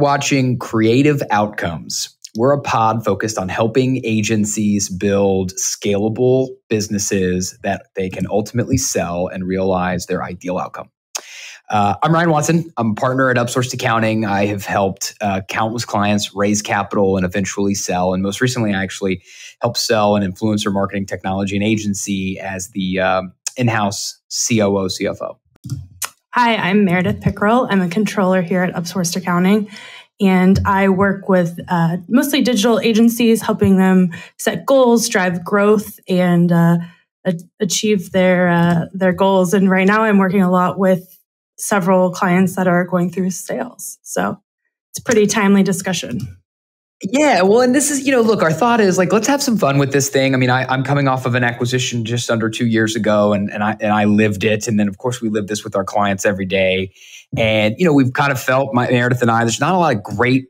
Watching Creative Outcomes. We're a pod focused on helping agencies build scalable businesses that they can ultimately sell and realize their ideal outcome. Uh, I'm Ryan Watson. I'm a partner at Upsourced Accounting. I have helped uh, countless clients raise capital and eventually sell. And most recently, I actually helped sell an influencer marketing technology and agency as the um, in house COO, CFO. Hi, I'm Meredith Pickrell. I'm a controller here at Upsourced Accounting. And I work with uh, mostly digital agencies, helping them set goals, drive growth, and uh, achieve their uh, their goals. And right now, I'm working a lot with several clients that are going through sales. So it's a pretty timely discussion. Yeah, well, and this is, you know, look, our thought is like, let's have some fun with this thing. I mean, I, am coming off of an acquisition just under two years ago, and, and I and I lived it, and then of course we live this with our clients every day, and you know, we've kind of felt my Meredith and I. There's not a lot of great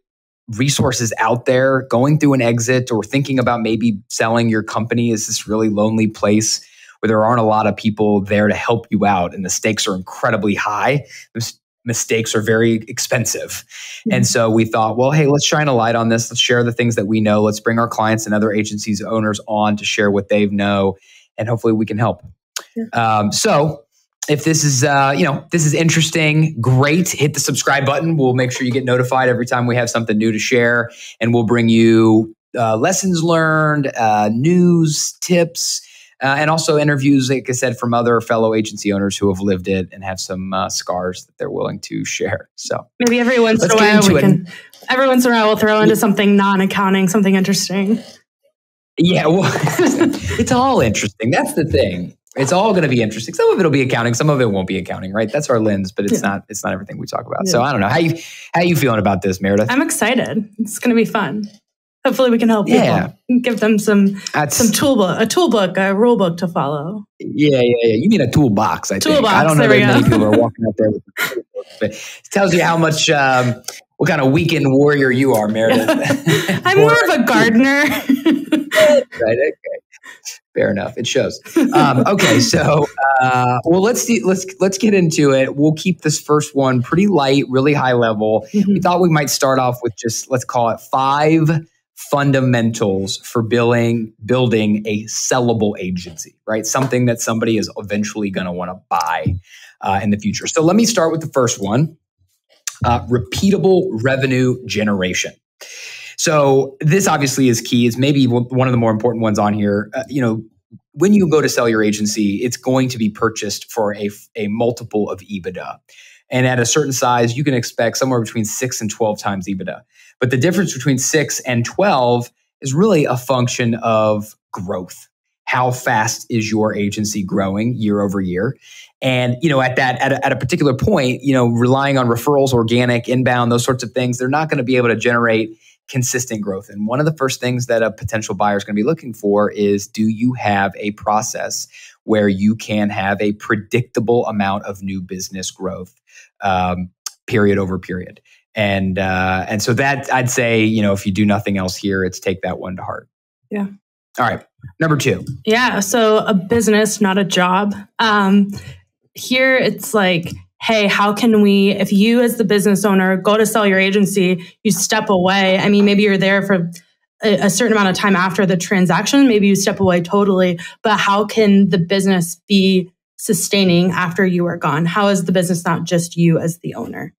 resources out there going through an exit or thinking about maybe selling your company. Is this really lonely place? where there aren't a lot of people there to help you out and the stakes are incredibly high. Mistakes are very expensive. Mm-hmm. And so we thought, well, hey, let's shine a light on this. Let's share the things that we know. Let's bring our clients and other agencies owners on to share what they know and hopefully we can help. Um, so if this is uh, you know this is interesting great hit the subscribe button we'll make sure you get notified every time we have something new to share and we'll bring you uh, lessons learned uh, news tips uh, and also interviews, like I said, from other fellow agency owners who have lived it and have some uh, scars that they're willing to share. So maybe every once in a while we it. can. Every once in a while, we'll throw into something non-accounting, something interesting. Yeah, well, it's all interesting. That's the thing. It's all going to be interesting. Some of it'll be accounting, some of it won't be accounting, right? That's our lens, but it's yeah. not. It's not everything we talk about. Yeah. So I don't know how you how you feeling about this, Meredith. I'm excited. It's going to be fun. Hopefully, we can help yeah. people. Give them some That's, some toolbook, a toolbook, a rule book to follow. Yeah, yeah, yeah. You mean a toolbox? I toolbox, think. I don't know that many people are walking out there with a but it tells you how much. Um, what kind of weekend warrior you are, Meredith? I'm more of a gardener. right. Okay. Fair enough. It shows. Um, okay, so uh, well, let's see, let's let's get into it. We'll keep this first one pretty light, really high level. Mm-hmm. We thought we might start off with just let's call it five fundamentals for building building a sellable agency, right? Something that somebody is eventually going to want to buy uh, in the future. So let me start with the first one: uh, repeatable revenue generation. So this obviously is key. Is maybe one of the more important ones on here. Uh, you know, when you go to sell your agency, it's going to be purchased for a, a multiple of EBITDA. And at a certain size, you can expect somewhere between six and 12 times EBITDA. But the difference between six and 12 is really a function of growth. How fast is your agency growing year over year? And, you know, at that, at a, at a particular point, you know, relying on referrals, organic, inbound, those sorts of things, they're not going to be able to generate consistent growth. And one of the first things that a potential buyer is going to be looking for is do you have a process where you can have a predictable amount of new business growth um, period over period? and uh, and so that I'd say you know if you do nothing else here, it's take that one to heart. Yeah. All right. Number two. Yeah. So a business, not a job. Um, here it's like, hey, how can we? If you as the business owner go to sell your agency, you step away. I mean, maybe you're there for a, a certain amount of time after the transaction. Maybe you step away totally. But how can the business be sustaining after you are gone? How is the business not just you as the owner?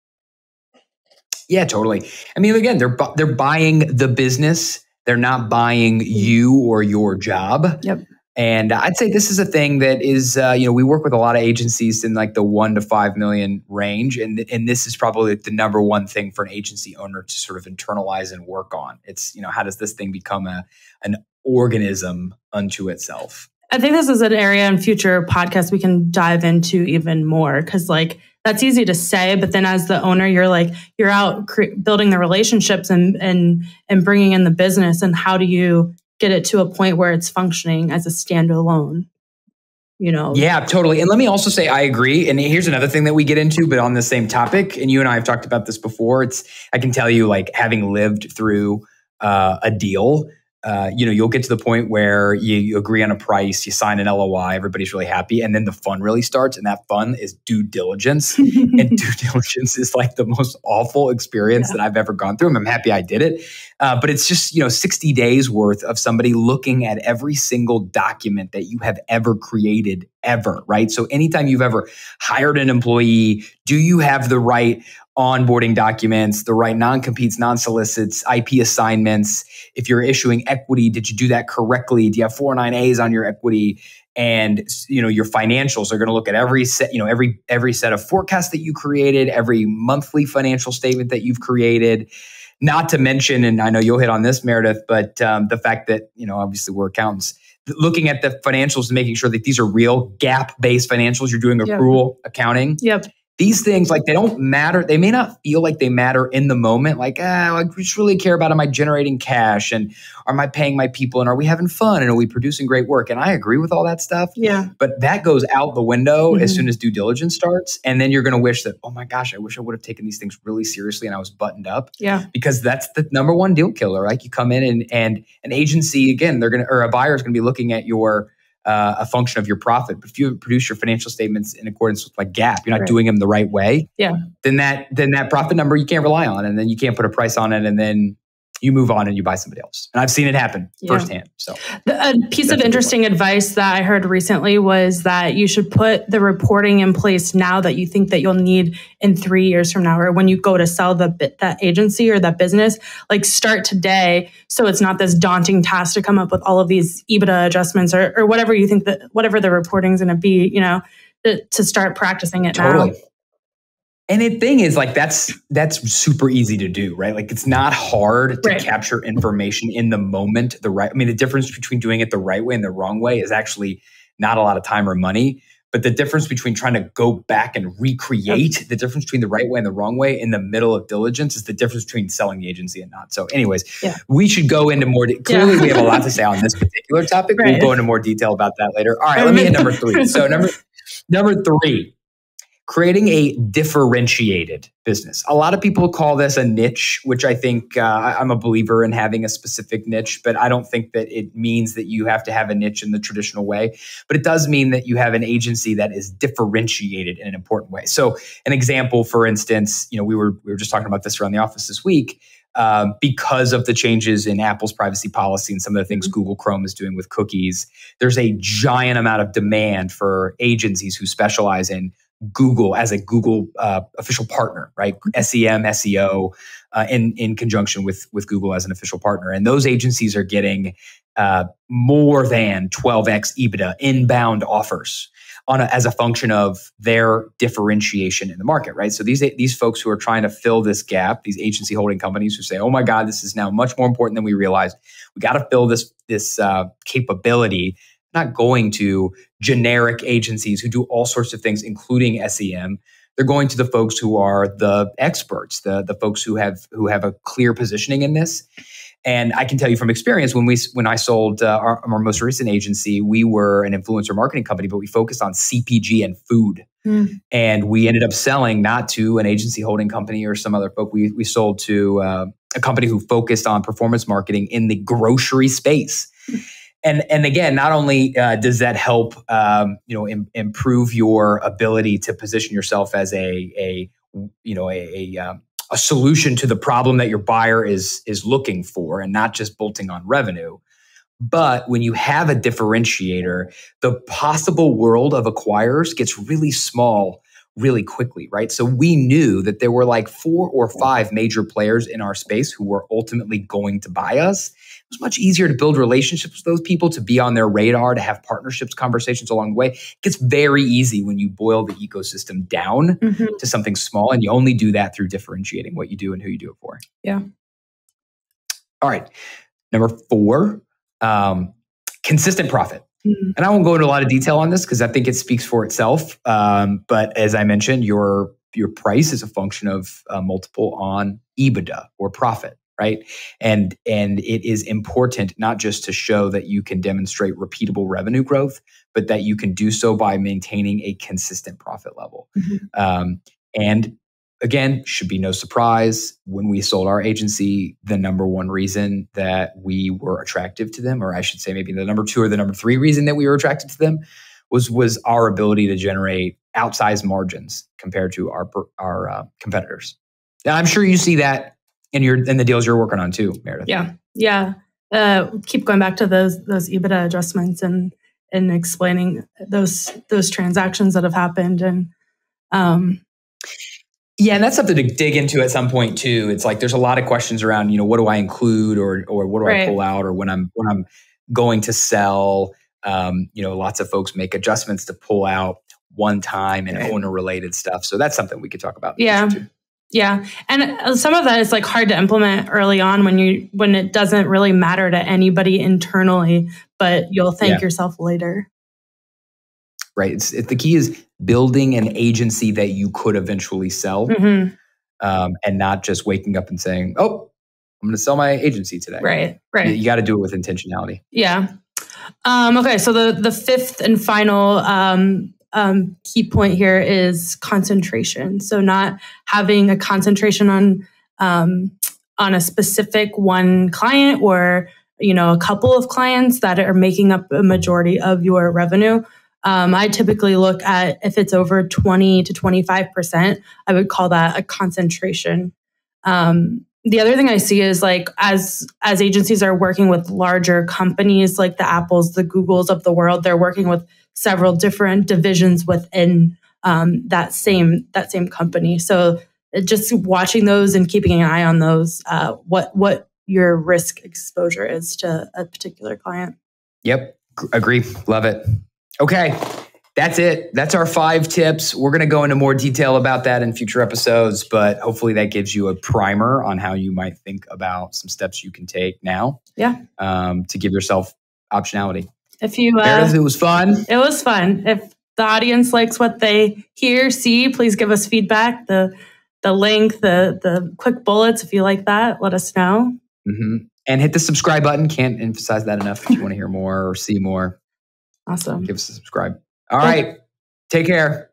Yeah, totally. I mean, again, they're they're buying the business. They're not buying you or your job. Yep. And I'd say this is a thing that is, uh, you know, we work with a lot of agencies in like the one to five million range, and and this is probably the number one thing for an agency owner to sort of internalize and work on. It's you know, how does this thing become a an organism unto itself? I think this is an area in future podcasts we can dive into even more because, like, that's easy to say, but then as the owner, you're like you're out cre- building the relationships and and and bringing in the business. And how do you get it to a point where it's functioning as a standalone? You know. Yeah, totally. And let me also say I agree. And here's another thing that we get into, but on the same topic. And you and I have talked about this before. It's I can tell you, like having lived through uh, a deal uh, you know, you'll get to the point where you, you, agree on a price, you sign an LOI, everybody's really happy, and then the fun really starts, and that fun is due diligence. and due diligence is like the most awful experience yeah. that I've ever gone through. And I'm happy I did it, uh, but it's just you know 60 days worth of somebody looking at every single document that you have ever created ever, right? So anytime you've ever hired an employee, do you have the right onboarding documents, the right non competes, non solicits, IP assignments. If you're issuing equity, did you do that correctly? Do you have 409As on your equity? And you know your financials are going to look at every set, you know every every set of forecasts that you created, every monthly financial statement that you've created. Not to mention, and I know you'll hit on this, Meredith, but um, the fact that you know obviously we're accountants looking at the financials and making sure that these are real GAAP based financials. You're doing accrual yep. accounting. Yep these things like they don't matter. They may not feel like they matter in the moment like ah, i just really care about am i generating cash? And am i paying my people? And are we having fun? And are we producing great work? And i agree with all that stuff. Yeah. But that goes out the window mm-hmm. as soon as due diligence starts. And then you're going to wish that oh my gosh i wish i would have taken these things really seriously and i was buttoned up. Yeah. Because that's the number one deal killer like you come in and and an agency again they're going to or a buyer is going to be looking at your uh, a function of your profit. But if you produce your financial statements in accordance with like GAAP, you're not right. doing them the right way. Yeah. Then that then that profit number you can't rely on, and then you can't put a price on it, and then you move on and you buy somebody else. And I've seen it happen yeah. firsthand. So, the, a piece of interesting advice that I heard recently was that you should put the reporting in place now that you think that you'll need in three years from now, or when you go to sell the that agency or that business. Like start today, so it's not this daunting task to come up with all of these EBITDA adjustments or, or whatever you think that whatever the reporting is going to be. You know, to, to, start practicing it totally. now. And the thing is, like that's that's super easy to do, right? Like it's not hard to right. capture information in the moment. The right, I mean, the difference between doing it the right way and the wrong way is actually not a lot of time or money. But the difference between trying to go back and recreate the difference between the right way and the wrong way in the middle of diligence is the difference between selling the agency and not. So, anyways, yeah. we should go into more. De- clearly, yeah. we have a lot to say on this particular topic. Right. We'll go into more detail about that later. All right, let me hit number three. So, number number three creating a differentiated business. A lot of people call this a niche, which I think uh, I'm a believer in having a specific niche, but I don't think that it means that you have to have a niche in the traditional way. But it does mean that you have an agency that is differentiated in an important way. So, an example, for instance, you know, we were we were just talking about this around the office this week. Um, because of the changes in Apple's privacy policy and some of the things mm-hmm. Google Chrome is doing with cookies, there's a giant amount of demand for agencies who specialize in Google as a Google uh, official partner, right? SEM, SEO, uh, in in conjunction with with Google as an official partner, and those agencies are getting uh, more than 12x EBITDA inbound offers on a, as a function of their differentiation in the market, right? So these these folks who are trying to fill this gap, these agency holding companies who say, "Oh my God, this is now much more important than we realized. We got to fill this this uh, capability." Not going to generic agencies who do all sorts of things, including SEM. They're going to the folks who are the experts, the, the folks who have who have a clear positioning in this. And I can tell you from experience, when we when I sold uh, our, our, most recent agency, we were an influencer marketing company, but we focused on CPG and food. Mm. And we ended up selling not to an agency holding company or some other folk. We we sold to uh, a company who focused on performance marketing in the grocery space. And and again, not only uh, does that help, um, you know, Im- improve your ability to position yourself as a a you know a a, um, a solution to the problem that your buyer is is looking for, and not just bolting on revenue. But when you have a differentiator, the possible world of acquirers gets really small really quickly, right? So we knew that there were like four or five major players in our space who were ultimately going to buy us was much easier to build relationships with those people, to be on their radar, to have partnerships, conversations along the way. It gets very easy when you boil the ecosystem down mm-hmm. to something small, and you only do that through differentiating what you do and who you do it for. Yeah. All right. Number four, um, consistent profit. Mm-hmm. And I won't go into a lot of detail on this because I think it speaks for itself. Um, but as I mentioned, your your price is a function of a multiple on EBITDA or profit right and and it is important not just to show that you can demonstrate repeatable revenue growth but that you can do so by maintaining a consistent profit level mm-hmm. um, and again, should be no surprise when we sold our agency, the number one reason that we were attractive to them, or I should say maybe the number two or the number three reason that we were attracted to them was was our ability to generate outsized margins compared to our our uh, competitors. And I'm sure you see that in your in the deals you're working on too, Meredith. Yeah, yeah. Uh, keep going back to those those EBITDA adjustments and and explaining those those transactions that have happened and um, yeah, and that's something to dig into at some point too. It's like there's a lot of questions around, you know, what do I include or or what do right. I pull out or when I'm when I'm going to sell. Um, you know, lots of folks make adjustments to pull out one time and right. owner related stuff. So that's something we could talk about. Yeah. Yeah. And uh, some of that is like hard to implement early on when you when it doesn't really matter to anybody internally, but you'll thank yeah. yourself later. Right. It's, it, the key is building an agency that you could eventually sell, mm-hmm. um, and not just waking up and saying, "Oh, I'm going to sell my agency today." Right. Right. You, you got to do it with intentionality. Yeah. Um, okay. So the the fifth and final um, um, key point here is concentration. So not having a concentration on um, on a specific one client or you know a couple of clients that are making up a majority of your revenue. Um, I typically look at if it's over 20 to 25%, I would call that a concentration. Um, the other thing I see is like as as agencies are working with larger companies like the Apples, the Googles of the world, they're working with several different divisions within um, that same that same company. So uh, just watching those and keeping an eye on those, uh, what what your risk exposure is to a particular client. Yep, agree, love it. Okay, that's it. That's our five tips. We're going to go into more detail about that in future episodes, but hopefully that gives you a primer on how you might think about some steps you can take now. Yeah. Um, to give yourself optionality. If you, uh, Meredith, it was fun. It was fun. If the audience likes what they hear, see, please give us feedback. The the link, the the quick bullets, if you like that, let us know. Mm-hmm. And hit the subscribe button. Can't emphasize that enough. If you want to hear more or see more, awesome. Give us a subscribe. All right. Take care.